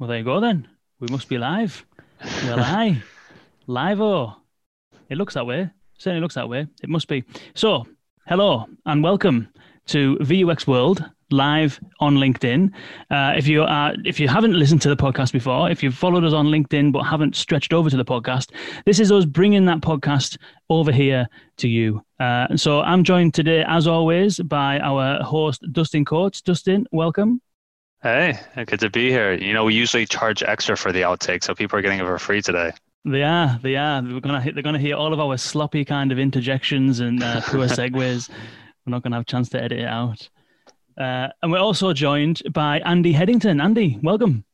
Well, there you go then. We must be live. Well, aye. Live oh. It looks that way. Certainly looks that way. It must be. So, hello and welcome to VUX World live on LinkedIn. Uh, if you are, if you haven't listened to the podcast before, if you've followed us on LinkedIn but haven't stretched over to the podcast, this is us bringing that podcast over here to you. Uh, so I'm joined today, as always, by our host Dustin Coates. Dustin, welcome. Hey, good to be here. You know, we usually charge extra for the outtake, so people are getting it for free today. They are, they are. We're gonna hit, they're gonna hear all of our sloppy kind of interjections and uh, poor segues. we're not gonna have a chance to edit it out. Uh, and we're also joined by Andy Headington. Andy, welcome.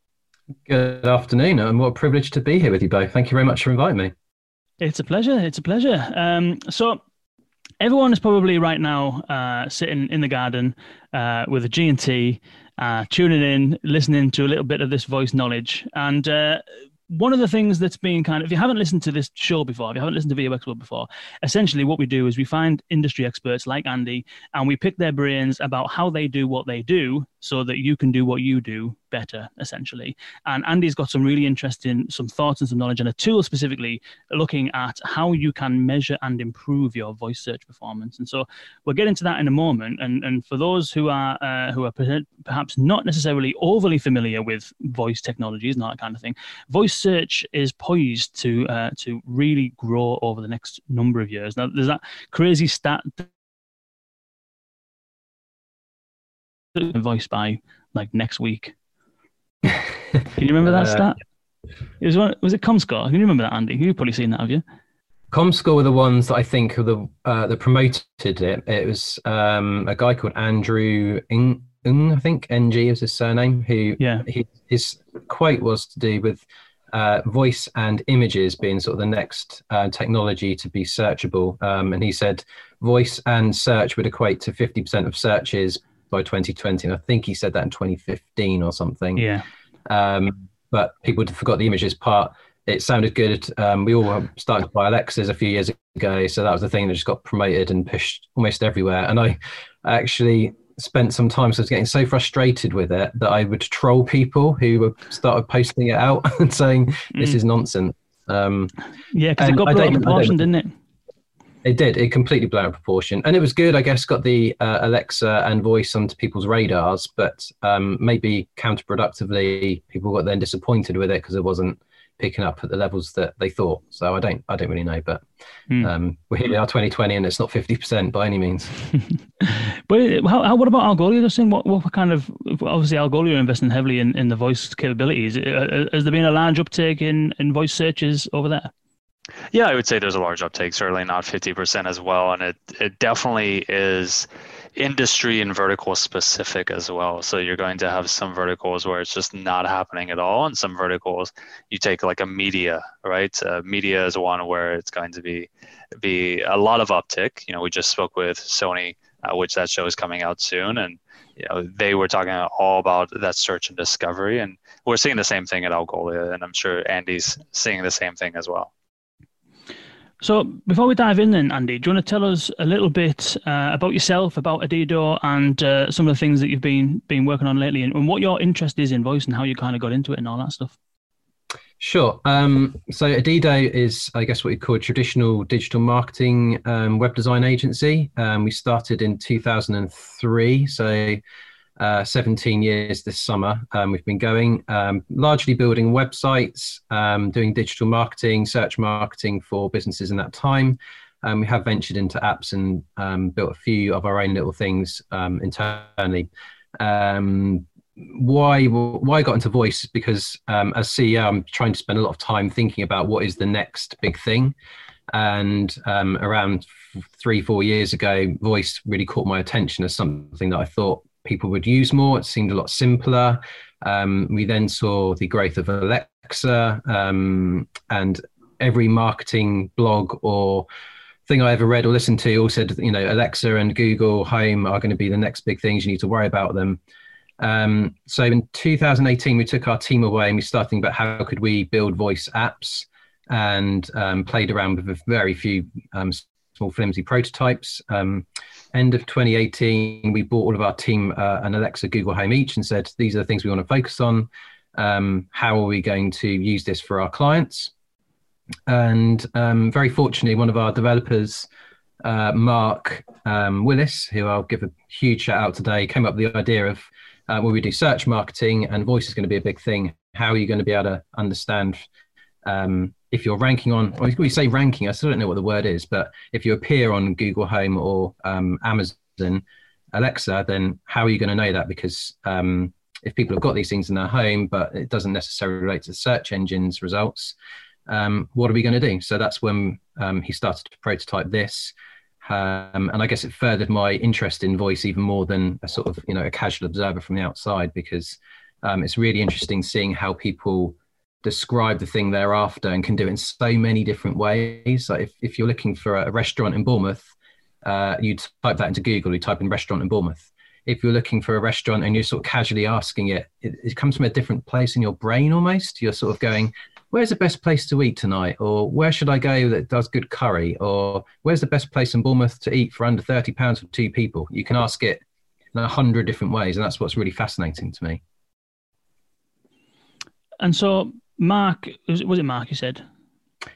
Good afternoon, and what a privilege to be here with you both. Thank you very much for inviting me. It's a pleasure. It's a pleasure. Um, so, everyone is probably right now uh, sitting in the garden uh, with a G and T uh, tuning in, listening to a little bit of this voice knowledge. And uh, one of the things that's been kind of, if you haven't listened to this show before, if you haven't listened to VUX World before, essentially what we do is we find industry experts like Andy and we pick their brains about how they do what they do so that you can do what you do better, essentially. And Andy's got some really interesting, some thoughts and some knowledge and a tool specifically looking at how you can measure and improve your voice search performance. And so we'll get into that in a moment. And, and for those who are, uh, who are perhaps not necessarily overly familiar with voice technologies and that kind of thing, voice search is poised to, uh, to really grow over the next number of years. Now, there's that crazy stat voice by like next week. Can you remember that uh, stat? It was one, was it Comscore? Can you remember that, Andy? You've probably seen that, have you? Comscore were the ones that I think were the uh, that promoted it. It was um, a guy called Andrew Ng, I think Ng is his surname. Who yeah, he, his quote was to do with uh, voice and images being sort of the next uh, technology to be searchable. Um, and he said voice and search would equate to 50% of searches by 2020. And I think he said that in 2015 or something. Yeah. Um, but people forgot the images part. It sounded good. Um, we all started by buy Alexas a few years ago, so that was the thing that just got promoted and pushed almost everywhere. And I actually spent some time, so I was getting so frustrated with it that I would troll people who started posting it out and saying this mm. is nonsense. Um, yeah, because it got blown proportion, didn't it? It did. It completely blew out of proportion, and it was good. I guess got the uh, Alexa and voice onto people's radars, but um, maybe counterproductively, people got then disappointed with it because it wasn't picking up at the levels that they thought. So I don't, I don't really know, but mm. um, we're here now, 2020, and it's not 50% by any means. but how, how, what about Algolia? Just saying, what, what kind of obviously Algolia are investing heavily in, in the voice capabilities. Uh, has there been a large uptake in, in voice searches over there? Yeah, I would say there's a large uptake, certainly not 50% as well. And it, it definitely is industry and vertical specific as well. So you're going to have some verticals where it's just not happening at all. And some verticals you take like a media, right? Uh, media is one where it's going to be, be a lot of uptick. You know, we just spoke with Sony, uh, which that show is coming out soon. And, you know, they were talking all about that search and discovery. And we're seeing the same thing at Algolia. And I'm sure Andy's seeing the same thing as well. So before we dive in, then Andy, do you want to tell us a little bit uh, about yourself, about Adido, and uh, some of the things that you've been been working on lately, and, and, what your interest is in voice, and how you kind of got into it, and all that stuff? Sure. Um, so Adido is, I guess, what you call a traditional digital marketing um, web design agency. Um, we started in 2003, so uh, 17 years this summer. Um, we've been going um, largely building websites, um, doing digital marketing, search marketing for businesses in that time. Um, we have ventured into apps and um, built a few of our own little things um, internally. why why I got into voice because as CEO I'm trying to spend a lot of time thinking about what is the next big thing, and around three four years ago, voice really caught my attention as something that I thought people would use more. It seemed a lot simpler. Um, we then saw the growth of Alexa, um, and every marketing blog or thing I ever read or listened to all said, you know, Alexa and Google Home are going to be the next big things. You need to worry about them. Um, so in 2018, we took our team away and we started thinking about how could we build voice apps and um, played around with a very few um, small flimsy prototypes. End of 2018, we bought all of our team uh, an Alexa Google Home each and said, these are the things we want to focus on. Um, how are we going to use this for our clients? And um, very fortunately, one of our developers, uh, Mark um, Willis, who I'll give a huge shout out today, came up with the idea of uh, when we do search marketing and voice is going to be a big thing. How are you going to be able to understand um, if you're ranking on, or we say ranking, I still don't know what the word is, but if you appear on Google Home or um, Amazon Alexa, then how are you going to know that? Because um, if people have got these things in their home, but it doesn't necessarily relate to search engines results, um, what are we going to do? So that's when um, he started to prototype this. Um, and I guess it furthered my interest in voice even more than a sort of, you know, a casual observer from the outside, because um, it's really interesting seeing how people describe the thing they're after and can do it in so many different ways. Like if, if you're looking for a restaurant in Bournemouth, uh, you type that into Google, you type in restaurant in Bournemouth. If you're looking for a restaurant and you're sort of casually asking it, it, it comes from a different place in your brain almost. You're sort of going, where's the best place to eat tonight? Or where should I go that does good curry? Or where's the best place in Bournemouth to eat for under £30 for two people? You can ask it in a hundred different ways. And that's what's really fascinating to me. And so Mark, was it, Mark you said?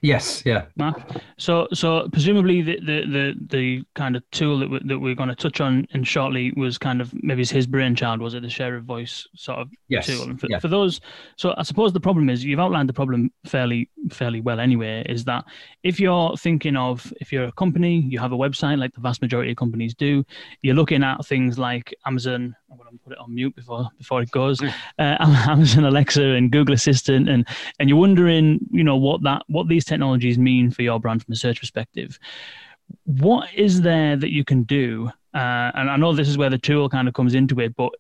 Yes, yeah. Mark. So, so presumably the the the, the kind of tool that we, that we're going to touch on in shortly was kind of maybe his brainchild, was it? The share of voice sort of yes. tool. And for, yeah. for those, so I suppose the problem is you've outlined the problem fairly fairly well anyway. Is that if you're thinking of if you're a company, you have a website like the vast majority of companies do, you're looking at things like Amazon. I'm going to put it on mute before before it goes. Uh, Amazon Alexa and Google Assistant, and and you're wondering, you know, what that what these technologies mean for your brand from a search perspective. What is there that you can do? Uh, and I know this is where the tool kind of comes into it, but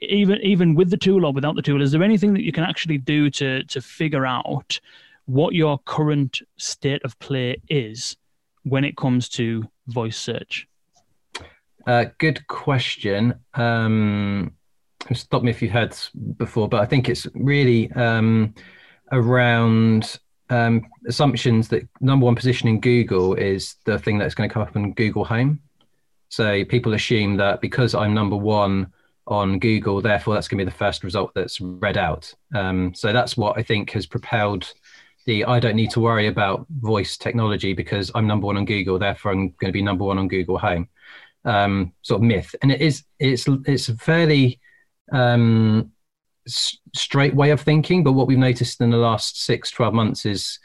even even with the tool or without the tool, is there anything that you can actually do to to figure out what your current state of play is when it comes to voice search? Uh, good question. Um, stop me if you've heard before, but I think it's really um, around um, assumptions that number one position in Google is the thing that's going to come up in Google Home. So people assume that because I'm number one on Google, therefore that's going to be the first result that's read out. Um, so that's what I think has propelled the I don't need to worry about voice technology because I'm number one on Google, therefore I'm going to be number one on Google Home. Um, sort of myth, and it is it's it's a fairly um, straight way of thinking. But what we've noticed in the last six, 12 months is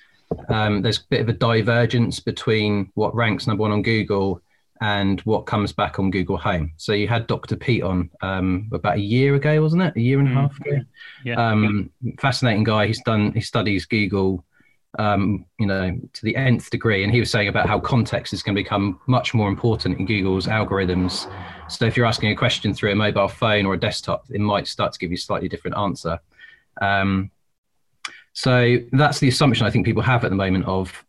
um, there's a bit of a divergence between what ranks number one on Google and what comes back on Google Home. So you had Dr. Pete on um, about a year ago, wasn't it? A year and a mm-hmm. half ago. Yeah. Um, fascinating guy. He's done. He studies Google. Um, you know, to the nth degree, and he was saying about how context is going to become much more important in Google's algorithms so if you're asking a question through a mobile phone or a desktop, it might start to give you a slightly different answer. Um, so that's the assumption I think people have at the moment of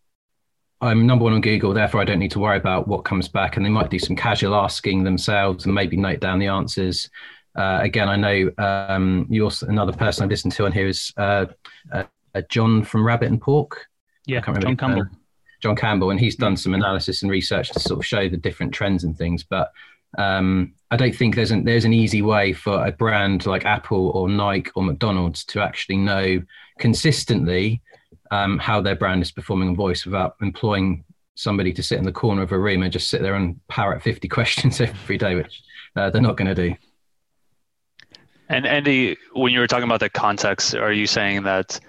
I'm number one on Google, therefore I don't need to worry about what comes back. And they might do some casual asking themselves and maybe note down the answers. Uh, again, I know um, you also another person I've listened to on here is uh, uh, John from Rabbit and Pork. Yeah, John Campbell. John Campbell, and he's done some analysis and research to sort of show the different trends and things. But um, I don't think there's an there's an easy way for a brand like Apple or Nike or McDonald's to actually know consistently um, how their brand is performing on voice without employing somebody to sit in the corner of a room and just sit there and parrot 50 questions every day, which uh, they're not going to do. And Andy, when you were talking about the context, are you saying that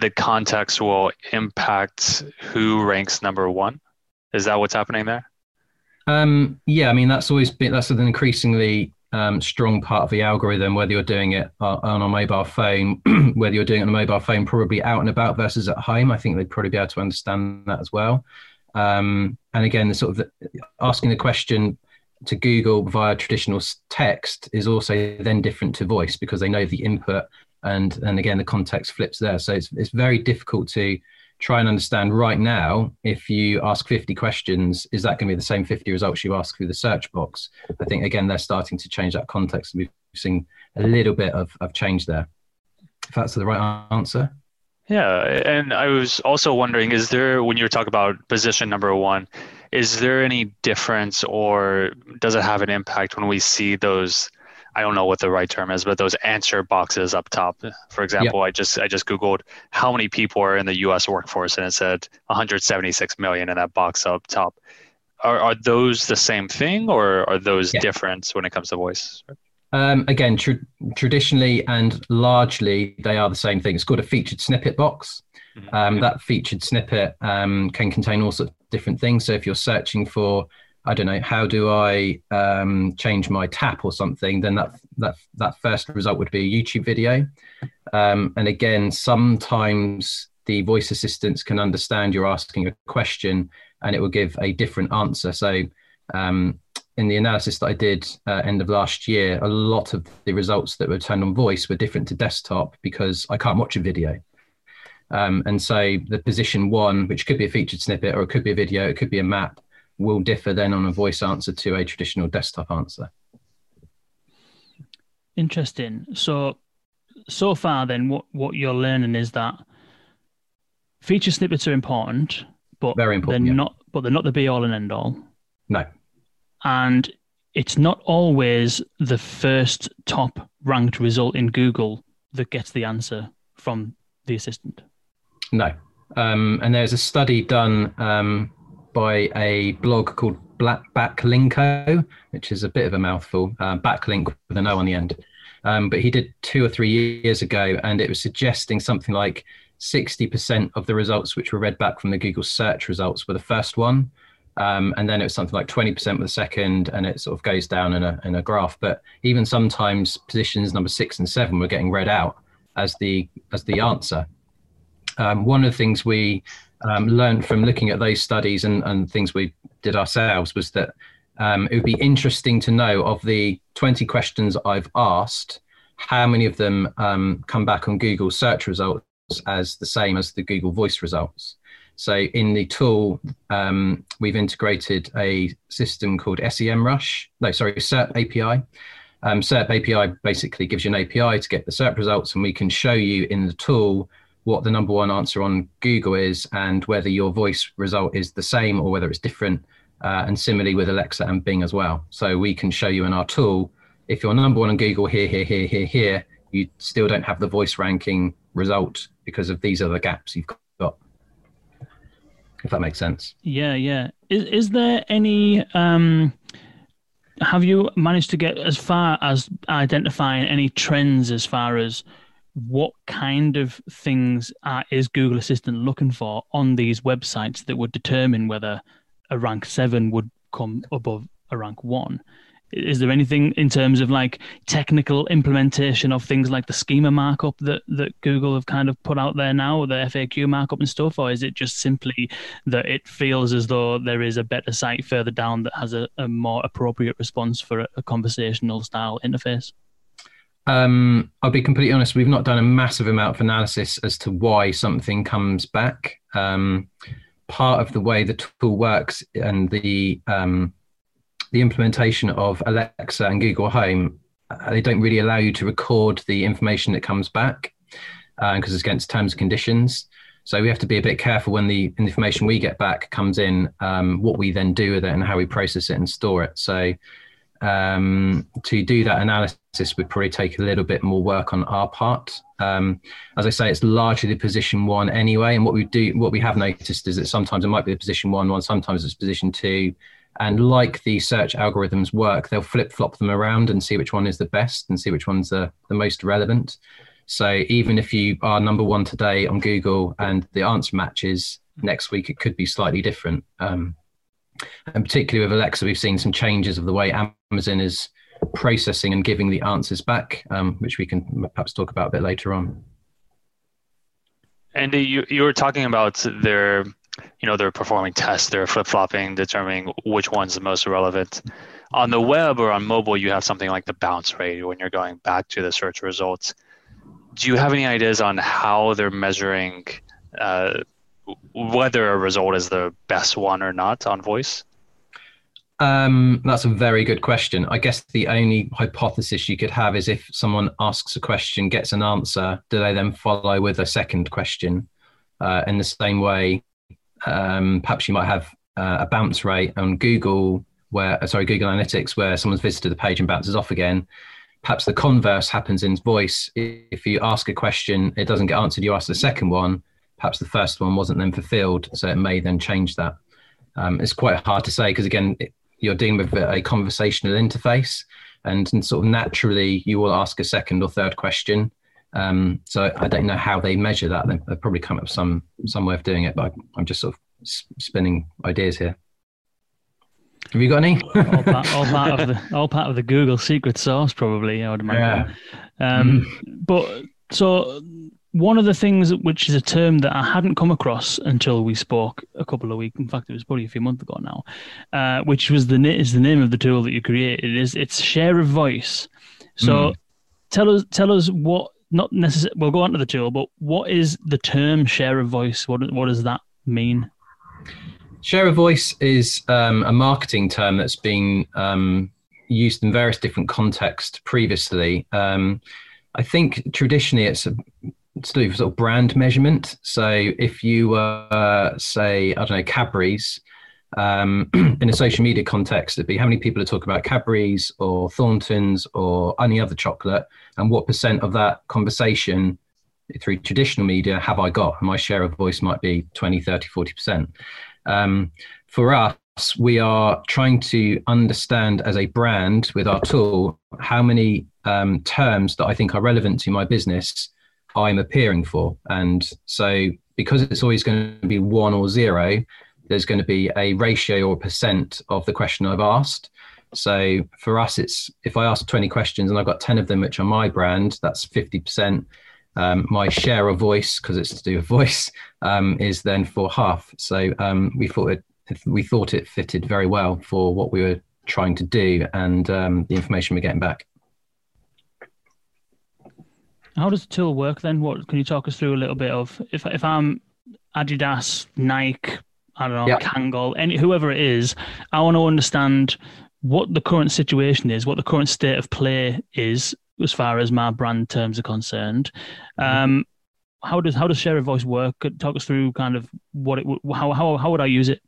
the context will impact who ranks number one? Is that what's happening there? Um, yeah, I mean that's always been that's an increasingly um, strong part of the algorithm. Whether you're doing it on a mobile phone, whether you're doing it on a mobile phone, probably out and about versus at home, I think they'd probably be able to understand that as well. Um, and again, the sort of the, asking the question to Google via traditional text is also then different to voice because they know the input and and again the context flips there. So it's it's very difficult to try and understand right now if you ask 50 questions is that going to be the same 50 results you ask through the search box? I think again they're starting to change that context we've seen a little bit of, of change there. If that's the right answer. Yeah and i was also wondering is there when you talk about position number one is there any difference or does it have an impact when we see those I don't know what the right term is, but those answer boxes up top. For example, I just I just googled how many people are in the U.S. workforce, and it said 176 million in that box up top. Are are those the same thing, or are those yeah. different when it comes to voice? Um, again, tr- traditionally and largely, they are the same thing. It's called a featured snippet box. Mm-hmm. Um, that featured snippet um, can contain all sorts of different things. So if you're searching for I don't know, how do I um, change my tap or something, then that that that first result would be a YouTube video. Um, and again, sometimes the voice assistants can understand you're asking a question, and it will give a different answer. So um, in the analysis that I did uh, end of last year, a lot of the results that were turned on voice were different to desktop because I can't watch a video. Um, and so the position one, which could be a featured snippet or it could be a video, it could be a map, will differ then on a voice answer to a traditional desktop answer. Interesting. So, so far, then, what, what you're learning is that feature snippets are important, but very important. They're yeah. not, but they're not the be all and end all. No. And it's not always the first top ranked result in Google that gets the answer from the assistant. No. Um, and there's a study done um, by a blog called Black Backlinko, which is a bit of a mouthful, uh, backlink with an O on the end. Um, but he did two or three years ago, and it was suggesting something like 60% of the results which were read back from the Google search results were the first one. Um, and then it was something like 20% with the second, and it sort of goes down in a, in a graph. But even sometimes positions number six and seven were getting read out as the as the answer. Um, one of the things we um, learned from looking at those studies and, and things we did ourselves was that um, it would be interesting to know of the 20 questions I've asked, how many of them um, come back on Google search results as the same as the Google voice results. So in the tool, um, we've integrated a system called SEMrush. No, sorry, SERP API. Um, SERP API basically gives you an API to get the SERP results, and we can show you in the tool what the number one answer on Google is and whether your voice result is the same or whether it's different. Uh, and similarly with Alexa and Bing as well. So we can show you in our tool if you're number one on Google here, here, here, here, here, you still don't have the voice ranking result because of these other gaps you've got. If that makes sense. Yeah, yeah. Is is there any um have you managed to get as far as identifying any trends as far as what kind of things are, is Google Assistant looking for on these websites that would determine whether a rank seven would come above a rank one? Is there anything in terms of like technical implementation of things like the schema markup that, that Google have kind of put out there now, the FAQ markup and stuff, or is it just simply that it feels as though there is a better site further down that has a, a more appropriate response for a, a conversational style interface? Um, I'll be completely honest. We've not done a massive amount of analysis as to why something comes back. Um, part of the way the tool works and the um, the implementation of Alexa and Google Home, uh, they don't really allow you to record the information that comes back because uh, it's against terms and conditions. So we have to be a bit careful when the information we get back comes in, um, what we then do with it and how we process it and store it. So um, to do that analysis would probably take a little bit more work on our part. Um, as I say, it's largely the position one anyway. And what we do, what we have noticed is that sometimes it might be the position one one, sometimes it's position two. And like the search algorithms work, they'll flip flop them around and see which one is the best and see which one's the, the most relevant. So even if you are number one today on Google and the answer matches next week, it could be slightly different. Um, and particularly with Alexa, we've seen some changes of the way Amazon is processing and giving the answers back, um, which we can perhaps talk about a bit later on. Andy, you, you were talking about their, you know, they're performing tests, they're flip flopping, determining which one's the most relevant. On the web or on mobile, you have something like the bounce rate when you're going back to the search results. Do you have any ideas on how they're measuring uh, whether a result is the best one or not on voice? Um, that's a very good question. I guess the only hypothesis you could have is if someone asks a question, gets an answer, do they then follow with a second question? Uh, in the same way, um, perhaps you might have uh, a bounce rate on Google, where uh, sorry, Google Analytics, where someone's visited the page and bounces off again. perhaps the converse happens in voice. If you ask a question, it doesn't get answered, you ask the second one, perhaps the first one wasn't then fulfilled, so it may then change that. Um, it's quite hard to say because again, you're dealing with a conversational interface, and, and, sort of naturally you will ask a second or third question. Um, so I don't know how they measure that. They've probably come up with some some way of doing it, but I'm just sort of spinning ideas here. Have you got any? all, part, all, part, of the all part of the Google secret sauce, probably. I would imagine. Yeah. Um, mm-hmm. But so one of the things which is a term that I hadn't come across until we spoke a couple of weeks. In fact, it was probably a few months ago now. Uh, which was the is the name of the tool that you created. It is it's share of voice. So mm. tell us tell us what not necessarily. We'll go on to the tool, but what is the term share of voice? What what does that mean? Share of voice is um, a marketing term that's been um, used in various different contexts previously. Um, I think traditionally it's a to do sort of brand measurement. So if you uh, say, I don't know, Cadbury's, um, in a social media context, it'd be how many people are talking about Cadbury's or Thornton's or any other chocolate, and what percent of that conversation through traditional media have I got? My share of voice might be 20, 30, 40%. Um, for us, we are trying to understand as a brand with our tool how many um, terms that I think are relevant to my business I'm appearing for. And so, because it's always going to be one or zero, there's going to be a ratio or percent of the question I've asked. So for us, it's if I ask 20 questions and I've got 10 of them which are my brand, that's 50%. Um, my share of voice, because it's to do with voice, um, is then for half. So um, we thought it we thought it fitted very well for what we were trying to do and um, the information we're getting back. How does the tool work then? What can you talk us through a little bit of if if I'm Adidas, Nike, I don't know, yep. Kangol, any whoever it is, I want to understand what the current situation is, what the current state of play is as far as my brand terms are concerned. Mm-hmm. Um, how does how does share of voice work? Talk us through kind of what it how how how would I use it?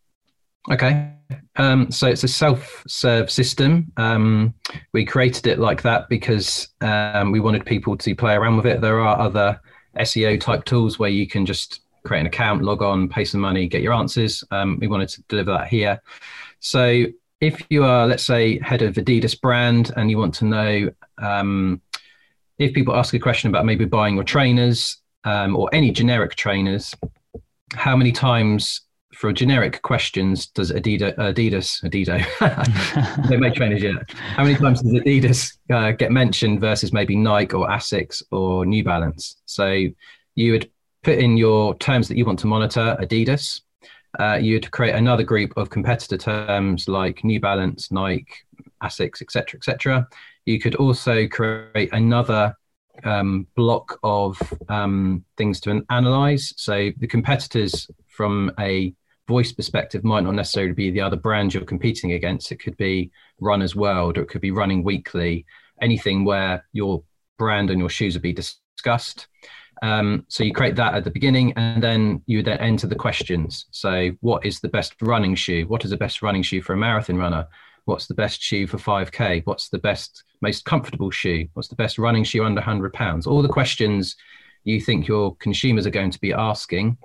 Okay, um, so it's a self-serve system. Um, we created it like that because um, we wanted people to play around with it. There are other SEO type tools where you can just create an account, log on, pay some money, get your answers. Um, we wanted to deliver that here. So if you are, let's say, head of Adidas brand and you want to know um, if people ask a question about maybe buying your trainers um, or any generic trainers, how many times for generic questions does Adidas, Adidas, Adidas, they make trainers yet? How many times does Adidas uh, get mentioned versus maybe Nike or Asics or New Balance? So you would put in your terms that you want to monitor Adidas. Uh, you'd create another group of competitor terms like New Balance, Nike, Asics, etc., etc. You could also create another um, block of um, things to analyze. So the competitors from a voice perspective might not necessarily be the other brand you're competing against. It could be Runners World or it could be Running Weekly, anything where your brand and your shoes would be discussed. Um, so you create that at the beginning, and then you then enter the questions. So, what is the best running shoe? What is the best running shoe for a marathon runner? What's the best shoe for 5K? What's the best, most comfortable shoe? What's the best running shoe under 100 pounds? All the questions you think your consumers are going to be asking.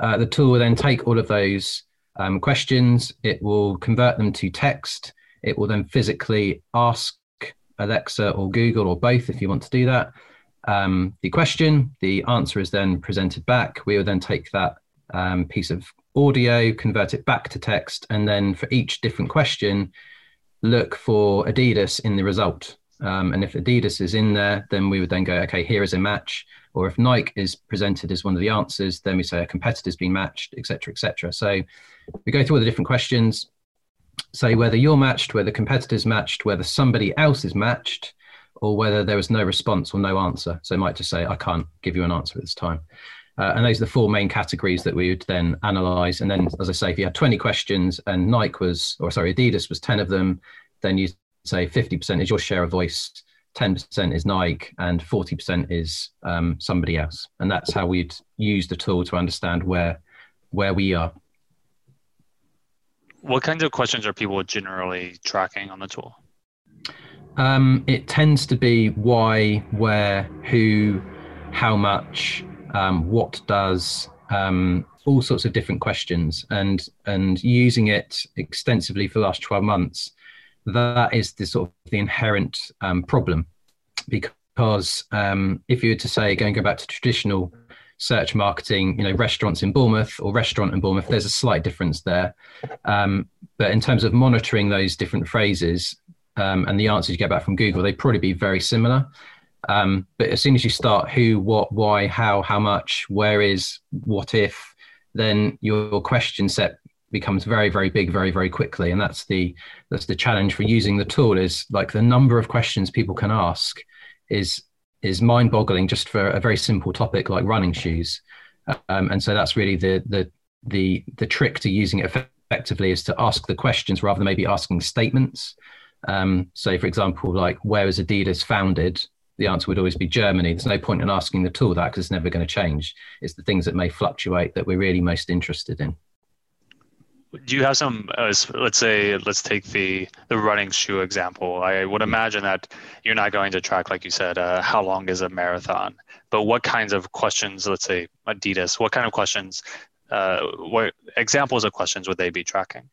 Uh, the tool will then take all of those um, questions, it will convert them to text, it will then physically ask Alexa or Google or both if you want to do that um, the question. The answer is then presented back. We will then take that um, piece of audio, convert it back to text, and then for each different question, look for Adidas in the result. Um, and if Adidas is in there, then we would then go, okay, here is a match. Or if Nike is presented as one of the answers, then we say a competitor's been matched, etc., etc. So we go through all the different questions, say whether you're matched, whether competitors matched, whether somebody else is matched, or whether there was no response or no answer. So it might just say, I can't give you an answer at this time. Uh, and those are the four main categories that we would then analyze. And then, as I say, if you had 20 questions and Nike was, or sorry, Adidas was 10 of them, then you say 50% is your share of voice, 10% is Nike, and 40% is um, somebody else. And that's how we'd use the tool to understand where where we are. What kinds of questions are people generally tracking on the tool? Um, it tends to be why, where, who, how much, um, what does, um, all sorts of different questions, and and using it extensively for the last twelve months. That is the sort of the inherent um, problem, because um, if you were to say, going go back to traditional search marketing, you know, restaurants in Bournemouth or restaurant in Bournemouth, there's a slight difference there. Um, but in terms of monitoring those different phrases um, and the answers you get back from Google, they'd probably be very similar. Um, but as soon as you start who, what, why, how, how much, where is, what if, then your question set becomes very very big very very quickly and that's the that's the challenge for using the tool is like the number of questions people can ask is is mind boggling just for a very simple topic like running shoes um, and so that's really the the the the trick to using it effectively is to ask the questions rather than maybe asking statements um, so for example like where was adidas founded the answer would always be Germany. There's no point in asking the tool that because it's never going to change. It's the things that may fluctuate that we're really most interested in. Do you have some? Uh, let's say, let's take the the running shoe example. I would mm-hmm. imagine that you're not going to track, like you said, uh, how long is a marathon. But what kinds of questions? Let's say Adidas. What kind of questions? Uh, what examples of questions would they be tracking?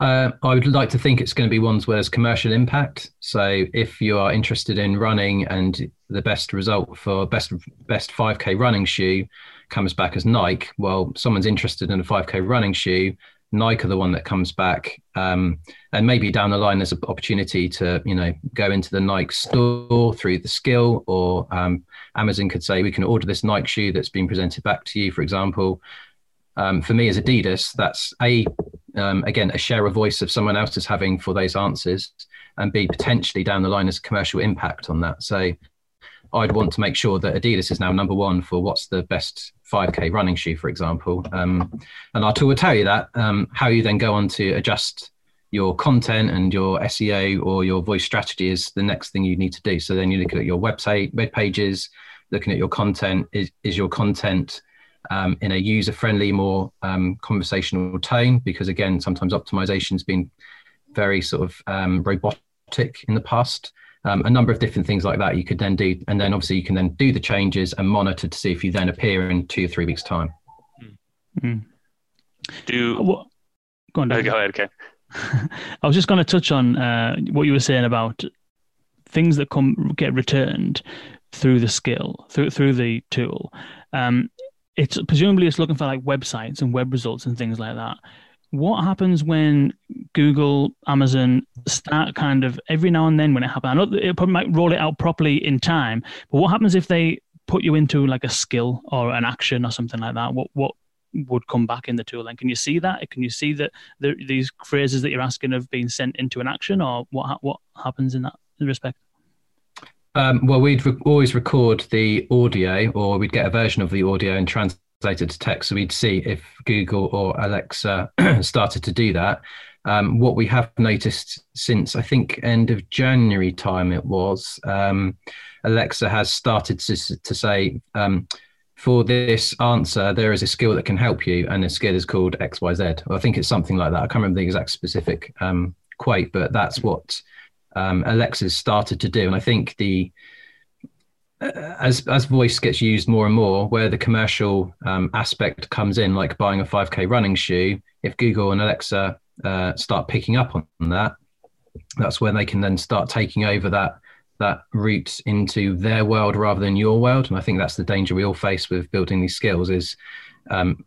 Uh, I would like to think it's going to be ones where there's commercial impact. So if you are interested in running and the best result for best best 5k running shoe comes back as Nike, well, someone's interested in a 5k running shoe. Nike are the one that comes back, um, and maybe down the line there's an opportunity to you know go into the Nike store through the skill, or um, Amazon could say we can order this Nike shoe that's been presented back to you, for example. Um, for me as Adidas, that's a um, again a share of voice of someone else is having for those answers, and b potentially down the line as a commercial impact on that. So I'd want to make sure that Adidas is now number one for what's the best 5k running shoe, for example. Um, and our tool will tell you that. Um, how you then go on to adjust your content and your SEO or your voice strategy is the next thing you need to do. So then you look at your website, web pages, looking at your content. Is, is your content um, in a user friendly, more um, conversational tone, because again, sometimes optimization's been very sort of um, robotic in the past. Um, a number of different things like that you could then do, and then obviously you can then do the changes and monitor to see if you then appear in two or three weeks' time. Mm. Do uh, go on. go ahead, okay. I was just going to touch on uh, what you were saying about things that come get returned through the skill through through the tool. Um, it's presumably it's looking for like websites and web results and things like that. What happens when Google, Amazon start kind of every now and then when it happens? I know it probably might roll it out properly in time, but what happens if they put you into like a skill or an action or something like that? What what would come back in the tool? And can you see that? Can you see that the, these phrases that you're asking have been sent into an action, or what what happens in that respect? Um, well, we'd re- always record the audio, or we'd get a version of the audio and translate it to text. So we'd see if Google or Alexa started to do that. Um, what we have noticed since I think end of January time it was, um, Alexa has started to, to say, um, for this answer, there is a skill that can help you, and the skill is called XYZ. Well, I think it's something like that. I can't remember the exact specific um, quote, but that's what um, Alexa's started to do. And I think the as as voice gets used more and more, where the commercial um, aspect comes in, like buying a 5k running shoe, if Google and Alexa uh, start picking up on that, that's when they can then start taking over that that route into their world rather than your world. And I think that's the danger we all face with building these skills is um,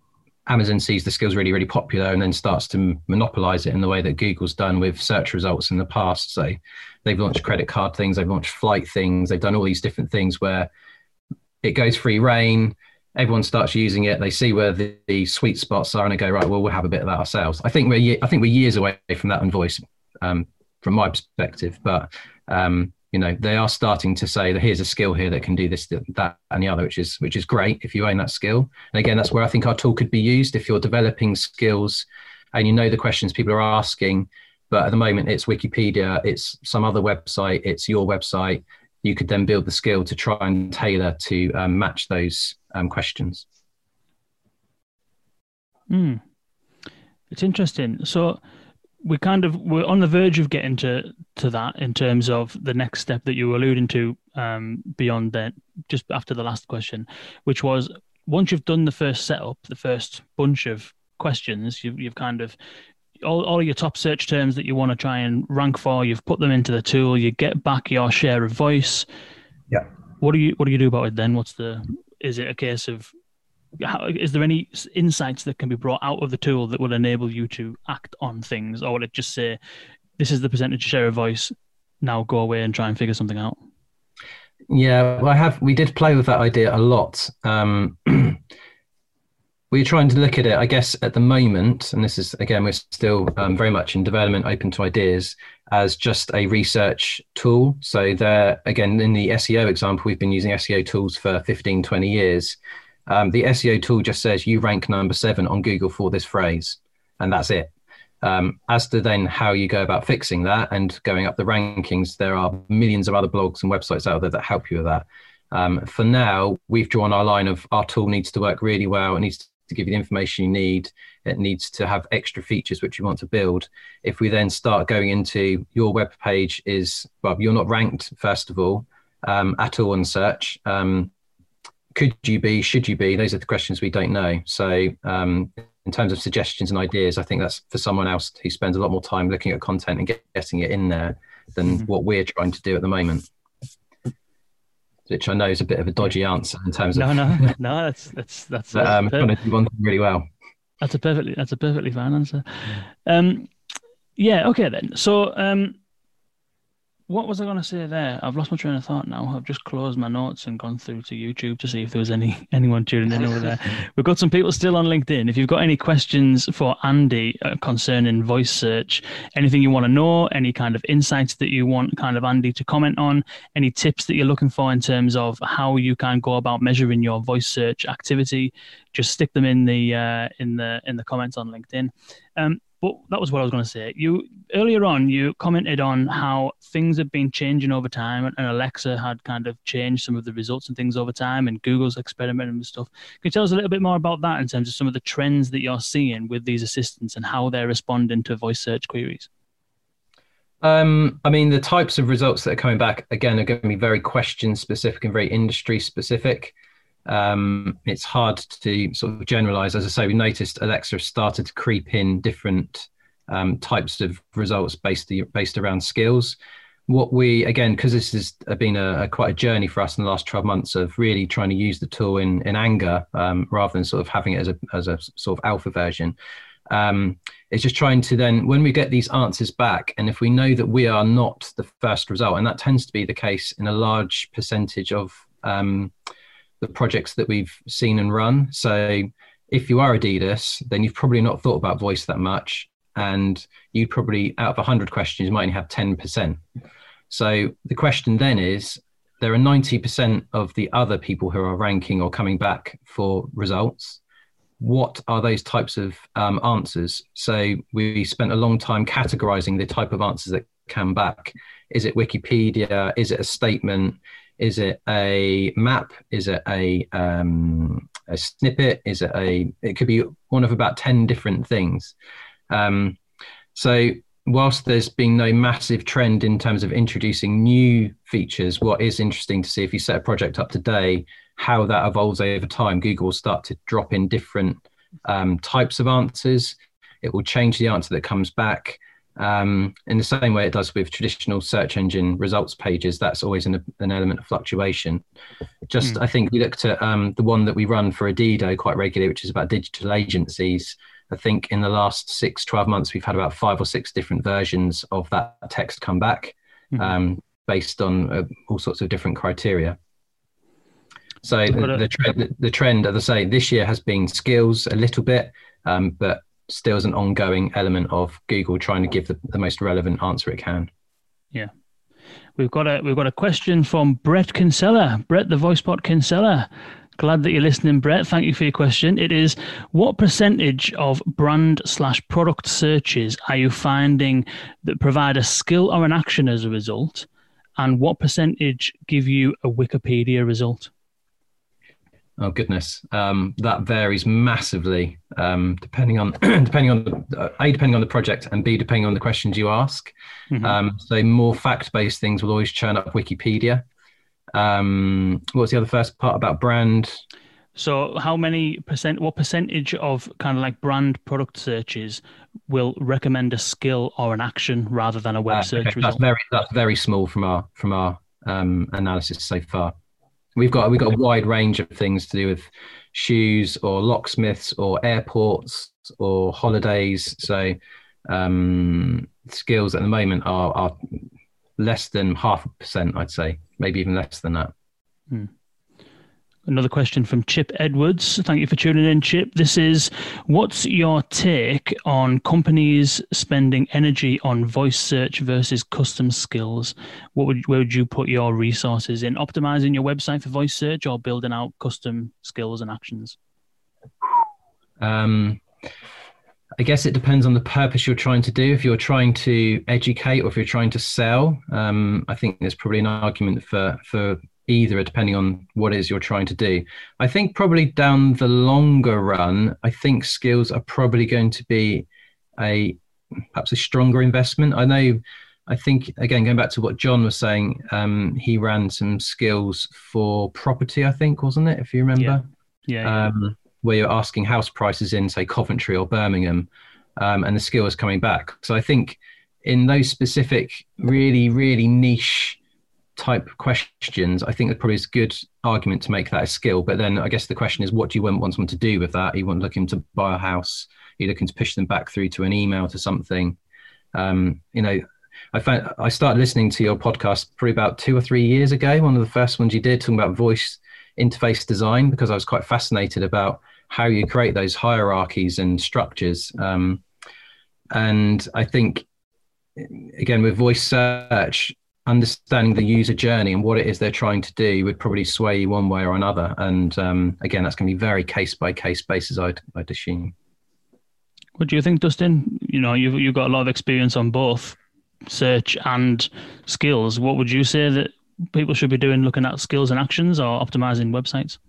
Amazon sees the skills really, really popular and then starts to monopolize it in the way that Google's done with search results in the past. So they've launched credit card things, they've launched flight things, they've done all these different things where it goes free reign. Everyone starts using it. They see where the, the sweet spots are, and they go right. Well, we'll have a bit of that ourselves. I think we're I think we're years away from that on voice, um, from my perspective. But um, you know they are starting to say that here's a skill here that can do this that and the other which is which is great if you own that skill. And again that's where i think our tool could be used if you're developing skills and you know the questions people are asking. But at the moment it's wikipedia it's some other website it's your website. You could then build the skill to try and tailor to um, match those um, questions. Mm. it's interesting. So we kind of we're on the verge of getting to to that in terms of the next step that you were alluding to um, beyond that, just after the last question, which was once you've done the first setup, the first bunch of questions, you've you've kind of all, all your top search terms that you want to try and rank for, you've put them into the tool, you get back your share of voice. Yeah. What do you what do you do about it then? What's the is it a case of how, is there any insights that can be brought out of the tool that will enable you to act on things, or will it just say, "This is the percentage share of voice"? Now go away and try and figure something out. Yeah, well, I have. We did play with that idea a lot. Um, we're trying to look at it, I guess, at the moment, and this is again, we're still um, very much in development, open to ideas, as just a research tool. So there, again, in the SEO example, we've been using SEO tools for 15, 20 years. Um, the SEO tool just says you rank number seven on Google for this phrase, and that's it. Um, as to then how you go about fixing that and going up the rankings, there are millions of other blogs and websites out there that help you with that. Um, for now, we've drawn our line of our tool needs to work really well. It needs to give you the information you need. It needs to have extra features which you want to build. If we then start going into your web page is well, you're not ranked first of all um, at all in search. Um, could you be? Should you be? Those are the questions we don't know. So um, in terms of suggestions and ideas, I think that's for someone else who spends a lot more time looking at content and get, getting it in there than mm-hmm. what we're trying to do at the moment. Which I know is a bit of a dodgy answer in terms no, of no, no. No. That's that's that's. but, um, trying to do one thing really well. That's a perfectly that's a perfectly fine answer. Um, yeah. Okay then. So um, what was I going to say there? I've lost my train of thought now. I've just closed my notes and gone through to YouTube to see if there was any anyone tuning in over there. We've got some people still on LinkedIn. If you've got any questions for Andy uh, concerning voice search, anything you want to know, any kind of insights that you want kind of Andy to comment on, any tips that you're looking for in terms of how you can go about measuring your voice search activity, just stick them in the uh, in the in the comments on LinkedIn. Um, but that was what I was going to say. You earlier on, you commented on how things have been changing over time, and Alexa had kind of changed some of the results and things over time, and Google's experimenting with stuff. Can you tell us a little bit more about that in terms of some of the trends that you're seeing with these assistants and how they're responding to voice search queries? Um, I mean, the types of results that are coming back again are going to be very question specific and very industry specific um, it's hard to sort of generalize. As I say, we noticed Alexa started to creep in different um, types of results based based around skills. What we again, because this has been a, a, quite a journey for us in the last twelve months of really trying to use the tool in in anger um, rather than sort of having it as a as a sort of alpha version. Um, it's just trying to then when we get these answers back and if we know that we are not the first result and that tends to be the case in a large percentage of um, the projects that we've seen and run. So if you are Adidas, then you've probably not thought about voice that much. And you probably, out of 100 questions, you might only have 10%. So the question then is there are 90% of the other people who are ranking or coming back for results. What are those types of um, answers? So we spent a long time categorizing the type of answers that come back. Is it Wikipedia? Is it a statement? Is it a map? Is it a um, a snippet? Is it a? It could be one of about ten different things. Um, so whilst there's been no massive trend in terms of introducing new features, what is interesting to see if you set a project up today, how that evolves over time. Google will start to drop in different um, types of answers. It will change the answer that comes back um, in the same way it does with traditional search engine results pages. That's always an, an element of fluctuation. Just, mm. I think we looked at um, the one that we run for Adido quite regularly, which is about digital agencies. I think in the last six, 12 months, we've had about five or six different versions of that text come back mm-hmm. um, based on uh, all sorts of different criteria. So the, the, trend, the trend, as I say, this year has been skills a little bit, um, but still is an ongoing element of Google trying to give the, the most relevant answer it can. Yeah. We've got a we've got a question from Brett Kinsella. Brett the VoiceBot Kinsella. Glad that you're listening, Brett. Thank you for your question. It is what percentage of brand slash product searches are you finding that provide a skill or an action as a result? And what percentage give you a Wikipedia result? Oh goodness, um, that varies massively um, depending on depending on the, uh, a depending on the project and b depending on the questions you ask. Mm-hmm. Um, so more fact based things will always churn up Wikipedia. Um, what was the other first part about brand? So, how many percent, what percentage of kind of like brand product searches will recommend a skill or an action rather than a web uh, search okay. result? That's very, that's very small from our from our um, analysis so far. We've got we've got a wide range of things to do with shoes or locksmiths or airports or holidays. So um, skills at the moment are are less than half a percent, I'd say, maybe even less than that. Hmm. Another question from Chip Edwards. Thank you for tuning in, Chip. This is What's your take on companies spending energy on voice search versus custom skills? What would, where would you put your resources in optimizing your website for voice search or building out custom skills and actions? Um, I guess it depends on the purpose you're trying to do. If you're trying to educate or if you're trying to sell, um, I think there's probably an argument for for either depending on what it is you're trying to do. I think probably down the longer run i think skills are probably going to be a perhaps a stronger investment. I know i think again going back to what john was saying um, he ran some skills for property i think wasn't it if you remember? Yeah, yeah, um, where you're asking house prices in say coventry or birmingham um, and the skill is coming back. So i think in those specific really really niche type questions, I think that probably is a good argument to make that a skill. But then I guess the question is, what do you want, someone to do with that? You want looking to buy a house? You're looking to push them back through to an email to something. Um, you know, I found I started listening to your podcast probably about two or three years ago. One of the first ones you did talking about voice interface design because I was quite fascinated about how you create those hierarchies and structures. Um, and I think again with voice search understanding the user journey and what it is they're trying to do would probably sway you one way or another. And um, again, that's going to be very case by case basis, I'd, I'd assume. What do you think, Dustin? You know, you've you've got a lot of experience on both search and skills. What would you say that people should be doing, looking at skills and actions, or optimizing websites?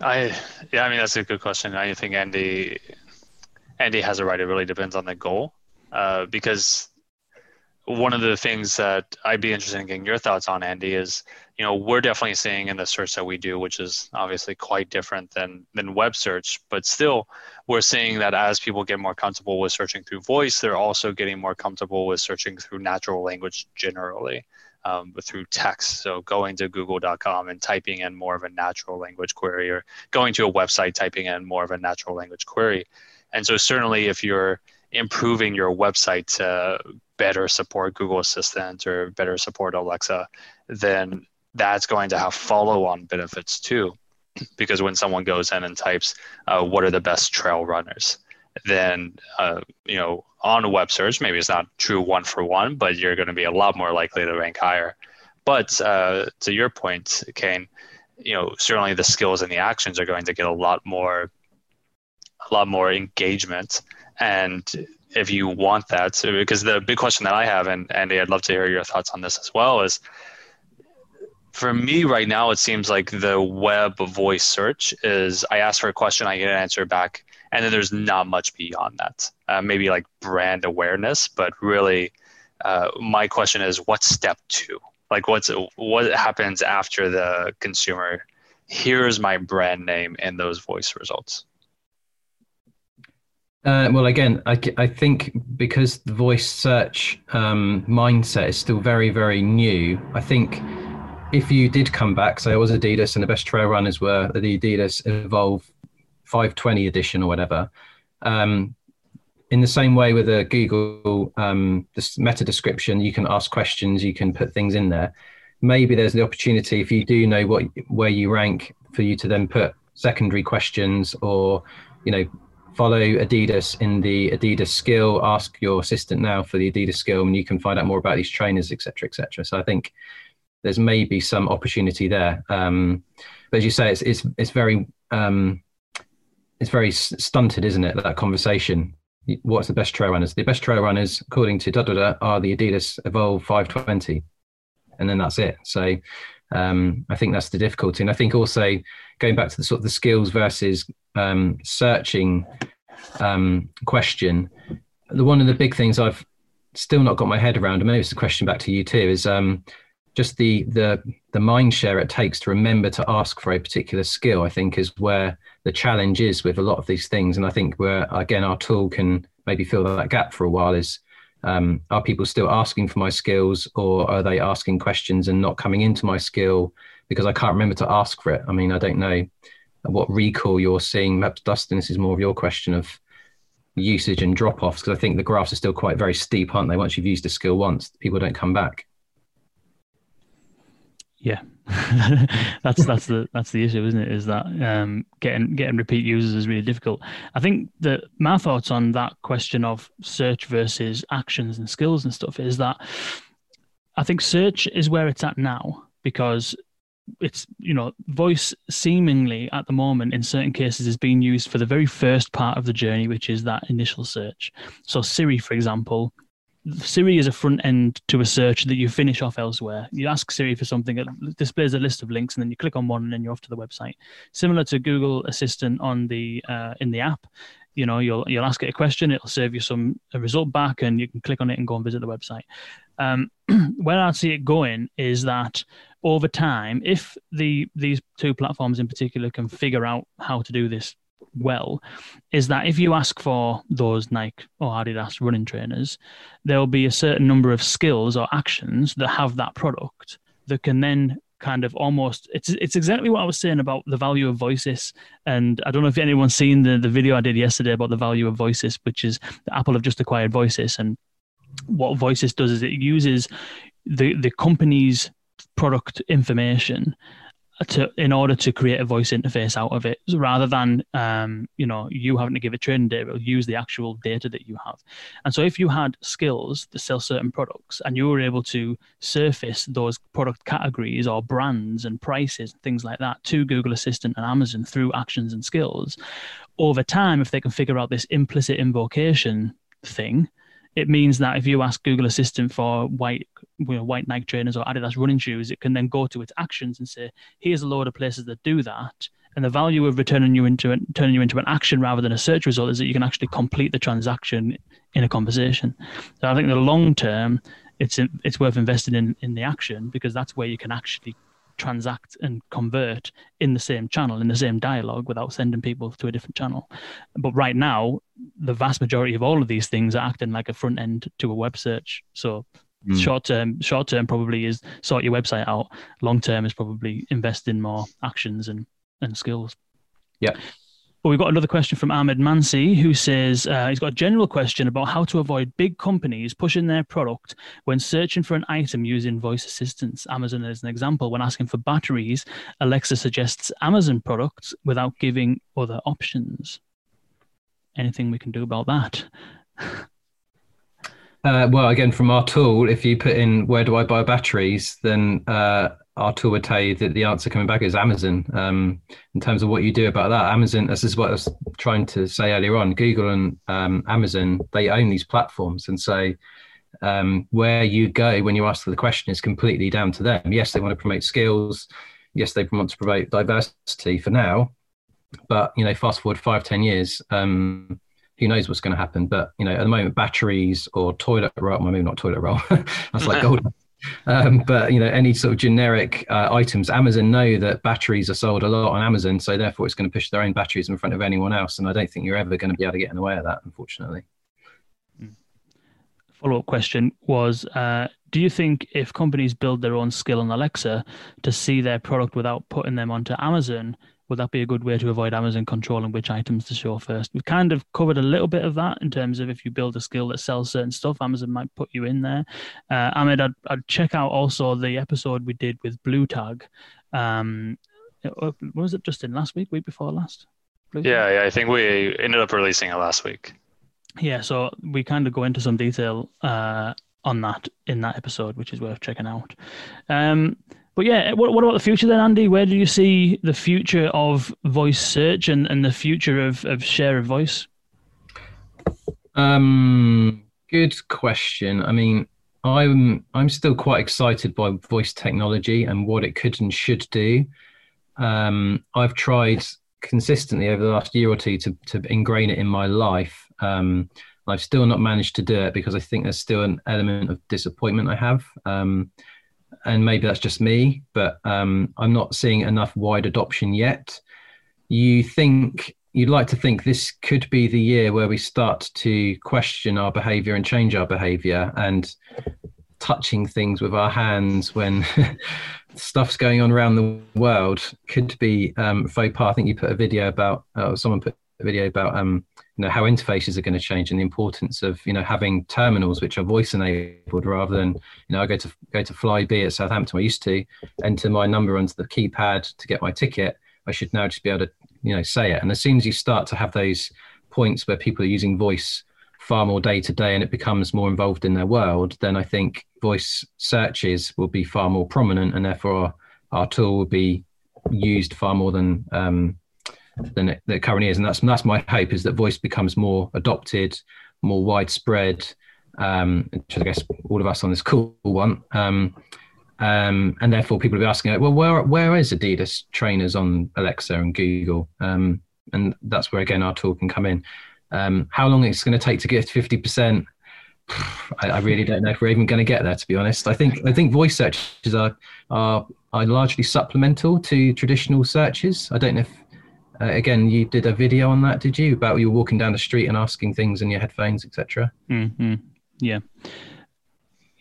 I yeah, I mean that's a good question. I think Andy Andy has it right. It really depends on the goal, uh, because one of the things that I'd be interested in getting your thoughts on, Andy, is you know we're definitely seeing in the search that we do, which is obviously quite different than than web search, but still we're seeing that as people get more comfortable with searching through voice, they're also getting more comfortable with searching through natural language generally. Um, through text. So going to google.com and typing in more of a natural language query or going to a website, typing in more of a natural language query. And so certainly if you're improving your website to better support Google Assistant or better support Alexa, then that's going to have follow on benefits too. Because when someone goes in and types, uh, what are the best trail runners? Then, uh, you know, on a web search, maybe it's not true one for one, but you're going to be a lot more likely to rank higher. But uh, to your point, Kane, you know, certainly the skills and the actions are going to get a lot more, a lot more engagement and if you want that, so, because the big question that I have, and Andy, I'd love to hear your thoughts on this as well, is for me right now, it seems like the web voice search is I ask for a question, I get an answer back, and then there's not much beyond that. Uh, maybe like brand awareness, but really, uh, my question is, what's step two? Like, what's what happens after the consumer hears my brand name in those voice results? Uh, well, again, I, I think because the voice search um, mindset is still very, very new, I think if you did come back, say I was Adidas and the best trail runners were the Adidas Evolve 520 edition or whatever, um, in the same way with a Google um, meta description, you can ask questions, you can put things in there. Maybe there's the opportunity if you do know what where you rank for you to then put secondary questions or you know follow Adidas in the Adidas skill. Ask your assistant now for the Adidas skill, and you can find out more about these trainers, etc., etc. So I think there's maybe some opportunity there. Um, but as you say, it's it's it's very um, it's very stunted, isn't it? That conversation. What's the best trail runners? The best trail runners, according to da da da, are the Adidas Evolve 520, and then that's it. So Um, I think that's the difficulty, and I think also going back to the sort of the skills versus um, searching um, question. The one of the big things I've still not got my head around, and maybe it's a question back to you too, is um, just the the the mind share it takes to remember to ask for a particular skill. I think is where the challenge is with a lot of these things, and I think where again our tool can maybe fill that gap for a while is um, are people still asking for my skills or are they asking questions and not coming into my skill because I can't remember to ask for it? I mean, I don't know what recall you're seeing. Perhaps Dustin, this is more of your question of usage and drop offs because I think the graphs are still quite very steep, aren't they? Once you've used a skill once, people don't come back. Yeah, that's that's the that's the issue, isn't it? Is that um, getting getting repeat users is really difficult. I think that my thoughts on that question of search versus actions and skills and stuff is that I think search is where it's at now because it's you know voice seemingly at the moment in certain cases is being used for the very first part of the journey which is that initial search so siri for example Siri is a front end to a search that you finish off elsewhere. You ask Siri for something, it displays a list of links, and then you click on one, and then you're off to the website. Similar to Google Assistant on the uh, in the app, you know, you'll you'll ask it a question, it'll serve you some a result back, and you can click on it and go and visit the website. Um, where I see it going is that over time, if the these two platforms in particular can figure out how to do this well is that if you ask for those Nike or Adidas running trainers, there'll be a certain number of skills or actions that have that product that can then kind of almost it's it's exactly what I was saying about the value of Voysis. And I don't know if anyone's seen the, the video I did yesterday about the value of Voysis, which is Apple have just acquired Voysis and what Voysis does is it uses the the company's product information to in order to create a voice interface out of it rather than um, you know you having to give it training data it'll use the actual data that you have. And so if you had skills to sell certain products and you were able to surface those product categories or brands and prices and things like that to google assistant and amazon through actions and skills over time if they can figure out this implicit invocation thing it means that if you ask Google Assistant for white you know, white Nike trainers or Adidas running shoes, it can then go to its actions and say, "Here's a load of places that do that." And the value of returning you into turning you into an action rather than a search result is that you can actually complete the transaction in a conversation. So I think in the long term, it's it's worth investing in in the action because that's where you can actually transact and convert in the same channel in the same dialogue without sending people to a different channel but right now the vast majority of all of these things are acting like a front end to a web search so mm. short term short term probably is sort your website out long term is probably invest in more actions and and skills yeah well, we've got another question from Ahmed Mansi who says uh, he's got a general question about how to avoid big companies pushing their product when searching for an item using voice assistance. Amazon is an example. When asking for batteries, Alexa suggests Amazon products without giving other options. Anything we can do about that? Uh, well, again, from our tool, if you put in where do I buy batteries, then uh, our tool would tell you that the answer coming back is Amazon. Um, in terms of what you do about that, Amazon, this is what I was trying to say earlier on. Google and um, Amazon, they own these platforms, and so um, where you go when you ask the question is completely down to them. Yes, they want to promote skills. Yes, they want to promote diversity for now, but you know, fast forward five, ten years. Um, who knows what's going to happen? But you know, at the moment, batteries or toilet roll, well, maybe not toilet roll. That's like gold. Um, but you know, any sort of generic uh, items, Amazon know that batteries are sold a lot on Amazon, so therefore it's going to push their own batteries in front of anyone else. And I don't think you're ever going to be able to get in the way of that, unfortunately. Follow up question was: uh, Do you think if companies build their own skill on Alexa to see their product without putting them onto Amazon, would that be a good way to avoid Amazon controlling which items to show first? We've kind of covered a little bit of that in terms of if you build a skill that sells certain stuff, Amazon might put you in there. Uh, Ahmed, I'd, I'd check out also the episode we did with Blue Tag. Um, was it, just in Last week, week before last? yeah, yeah, I think we ended up releasing it last week. Yeah, so we kind of go into some detail uh, on that in that episode, which is worth checking out. Um, but yeah, what, what about the future then, Andy? Where do you see the future of voice search and, and the future of, of share of voice? Um, good question. I mean, I'm I'm still quite excited by voice technology and what it could and should do. Um, I've tried consistently over the last year or two to to ingrain it in my life. Um, I've still not managed to do it because I think there's still an element of disappointment I have. Um, and maybe that's just me, but um, I'm not seeing enough wide adoption yet. You think you'd like to think this could be the year where we start to question our behavior and change our behavior and touching things with our hands when stuff's going on around the world could be um, faux pas. I think you put a video about, uh, someone put a video about um, you know how interfaces are going to change and the importance of you know having terminals which are voice enabled rather than you know I go to go to Flybe at Southampton I used to enter my number onto the keypad to get my ticket. I should now just be able to you know say it. And as soon as you start to have those points where people are using voice far more day to day and it becomes more involved in their world then I think voice searches will be far more prominent and therefore our, our tool will be used far more than um, than it, than it currently is. And that's that's my hope is that voice becomes more adopted, more widespread, um, which I guess all of us on this call want. Um, um, and therefore, people will be asking, well, where where is Adidas trainers on Alexa and Google? Um, and that's where again our tool can come in. Um, how long it's going to take to get fifty percent? I, I, really don't know if we're even going to get there. To be honest, I think I think voice searches are are are largely supplemental to traditional searches. I don't know if uh, again, you did a video on that, did you? About you walking down the street and asking things in your headphones, etc. Mm-hmm. Yeah.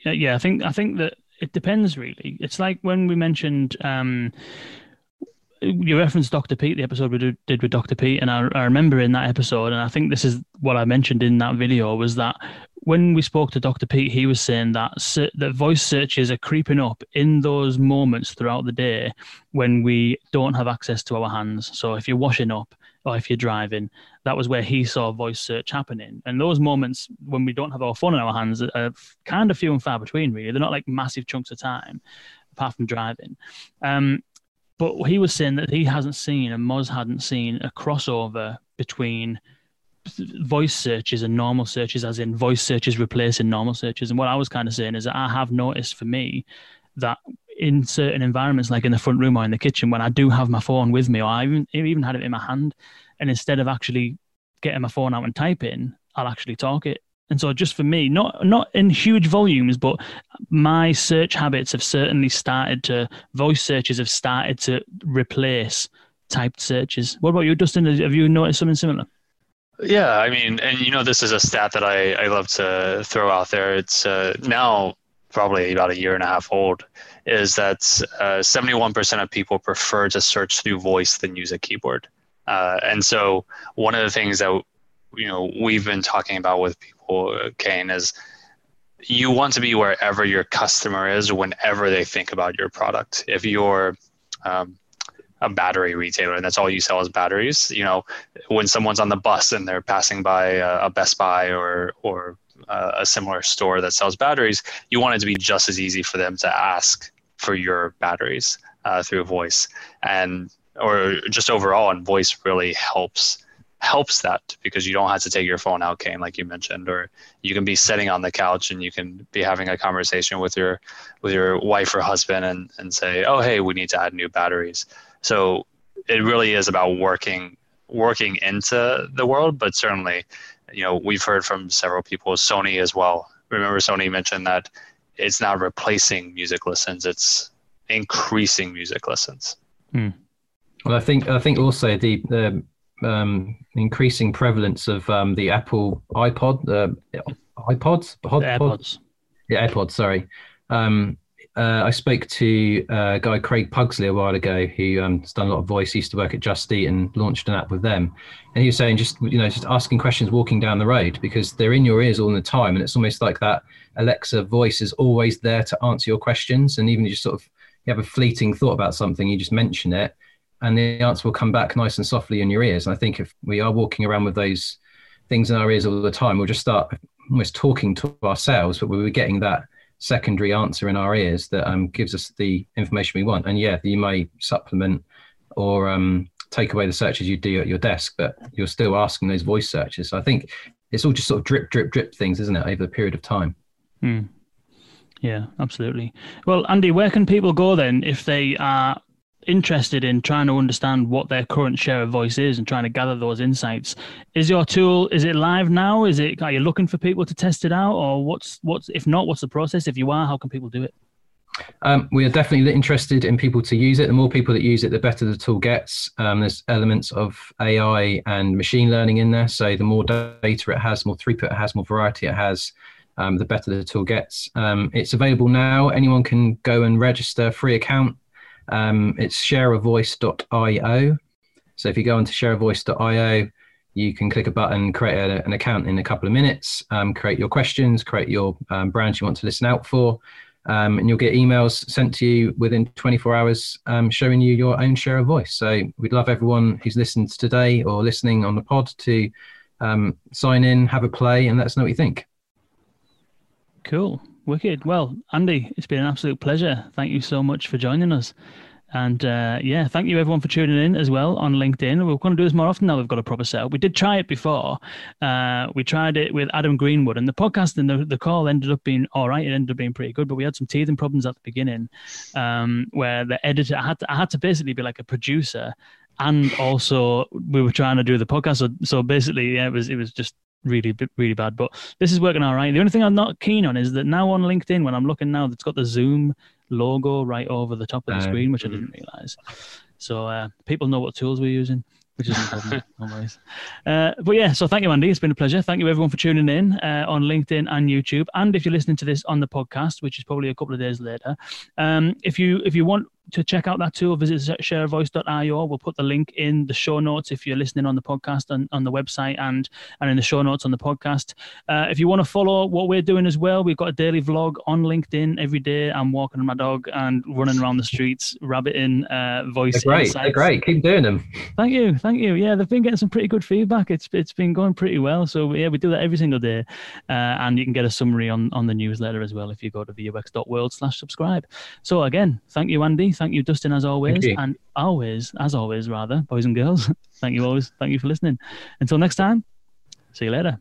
yeah, yeah. I think I think that it depends really. It's like when we mentioned um, you referenced Dr. Pete, the episode we did with Dr. Pete, and I, I, remember in that episode, and I think this is what I mentioned in that video was that when we spoke to Dr. Pete, he was saying that that voice searches are creeping up in those moments throughout the day when we don't have access to our hands. So if you're washing up or if you're driving, that was where he saw voice search happening. And those moments when we don't have our phone in our hands are kind of few and far between. Really, they're not like massive chunks of time, apart from driving. Um, but he was saying that he hasn't seen and Moz hadn't seen a crossover between voice searches and normal searches, as in voice searches replacing normal searches. And what I was kind of saying is that I have noticed for me that in certain environments, like in the front room or in the kitchen, when I do have my phone with me, or I even, even had it in my hand, and instead of actually getting my phone out and typing, I'll actually talk it. And so, just for me, not not in huge volumes, but my search habits have certainly started to voice searches have started to replace typed searches. What about you, Dustin? Have you noticed something similar? Yeah, I mean, and you know, this is a stat that I, I love to throw out there. It's uh, now probably about a year and a half old. Is that uh, 71% of people prefer to search through voice than use a keyboard? Uh, and so, one of the things that you know we've been talking about with people, Kane, is you want to be wherever your customer is whenever they think about your product. If you're um, a battery retailer and that's all you sell is batteries. You know when someone's on the bus and they're passing by a, a best buy or or uh, a similar store that sells batteries you want it to be just as easy for them to ask for your batteries uh, through voice. And or just overall and voice really helps helps that because you don't have to take your phone out Kane like you mentioned or you can be sitting on the couch and you can be having a conversation with your with your wife or husband and and say oh hey we need to add new batteries so it really is about working working into the world, but certainly, you know, we've heard from several people, Sony as well. Remember, Sony mentioned that it's not replacing music listens; it's increasing music listens. Hmm. Well, I think I think also the the um, increasing prevalence of um, the Apple iPod, uh, iPods, Pod, AirPods, yeah, AirPods. Sorry, um, uh, I spoke to uh, a guy Craig Pugsley a while ago who um, has done a lot of voice. He used to work at Just Eat and launched an app with them. And he was saying just you know just asking questions walking down the road because they're in your ears all the time, and it's almost like that Alexa voice is always there to answer your questions. And even you just sort of you have a fleeting thought about something, you just mention it, and the answer will come back nice and softly in your ears. And I think if we are walking around with those things in our ears all the time, we'll just start almost talking to ourselves, but we're getting that secondary answer in our ears that um, gives us the information we want. And yeah, you may supplement or um, take away the searches you do at your desk, but you're still asking those voice searches. So I think it's all just sort of drip, drip, drip things, isn't it, over the period of time. Hmm. Yeah, absolutely. Well, Andy, where can people go then if they are interested in trying to understand what their current share of voice is and trying to gather those insights? Is your tool is it live now? Is it are you looking for people to test it out, or what's what's if not, what's the process? If you are, how can people do it? Um, we are definitely interested in people to use it. The more people that use it, the better the tool gets. Um, there's elements of AI and machine learning in there. So the more data it has, more throughput it has, more variety it has, um, the better the tool gets. Um, it's available now. Anyone can go and register free account. Um, it's shareavoice.io. So if you go onto shareavoice.io, you can click a button, create a, an account in a couple of minutes, um, create your questions, create your brands you want to listen out for um, and you'll get emails sent to you within 24 hours um, showing you your own share of voice. So we'd love everyone who's listened today or listening on the pod to um, sign in, have a play, and let us know what you think. Cool. Wicked. Well, Andy, it's been an absolute pleasure. Thank you so much for joining us. And uh, yeah, thank you everyone for tuning in as well on LinkedIn. We're going to do this more often now. We've got a proper setup. We did try it before. Uh, we tried it with Adam Greenwood, and the podcast and the, the call ended up being all right. It ended up being pretty good, but we had some teething problems at the beginning, um, where the editor I had to, I had to basically be like a producer, and also we were trying to do the podcast. So, so basically, yeah, it was it was just really really bad but this is working all right the only thing i'm not keen on is that now on linkedin when i'm looking now it's got the zoom logo right over the top of the uh, screen, which I didn't realize. So uh, people know what tools we're using, which is always. Uh, but yeah, so thank you, Andy. It's been a pleasure. Thank you, everyone, for tuning in uh, on LinkedIn and YouTube. And if you're listening to this on the podcast, which is probably a couple of days later, um, if you if you want to check out that tool, visit shareavoice.io. We'll put the link in the show notes if you're listening on the podcast and on the website and and in the show notes on the podcast. Uh, if you want to follow what we're doing as well, we've got a daily vlog on LinkedIn every day. I'm walking my dog and running around the streets, rabbiting uh, voice. They're great. Insights. They're great. Keep doing them. Thank you. Thank you. Yeah, they've been getting some pretty good feedback. It's it's been going pretty well. So yeah, we do that every single day, uh, and you can get a summary on on the newsletter as well if you go to vuxworld/subscribe. So again, thank you, Andy. Thank you, Dustin, as always, and always, as always, rather, boys and girls. thank you always. Thank you for listening. Until next time, see you later.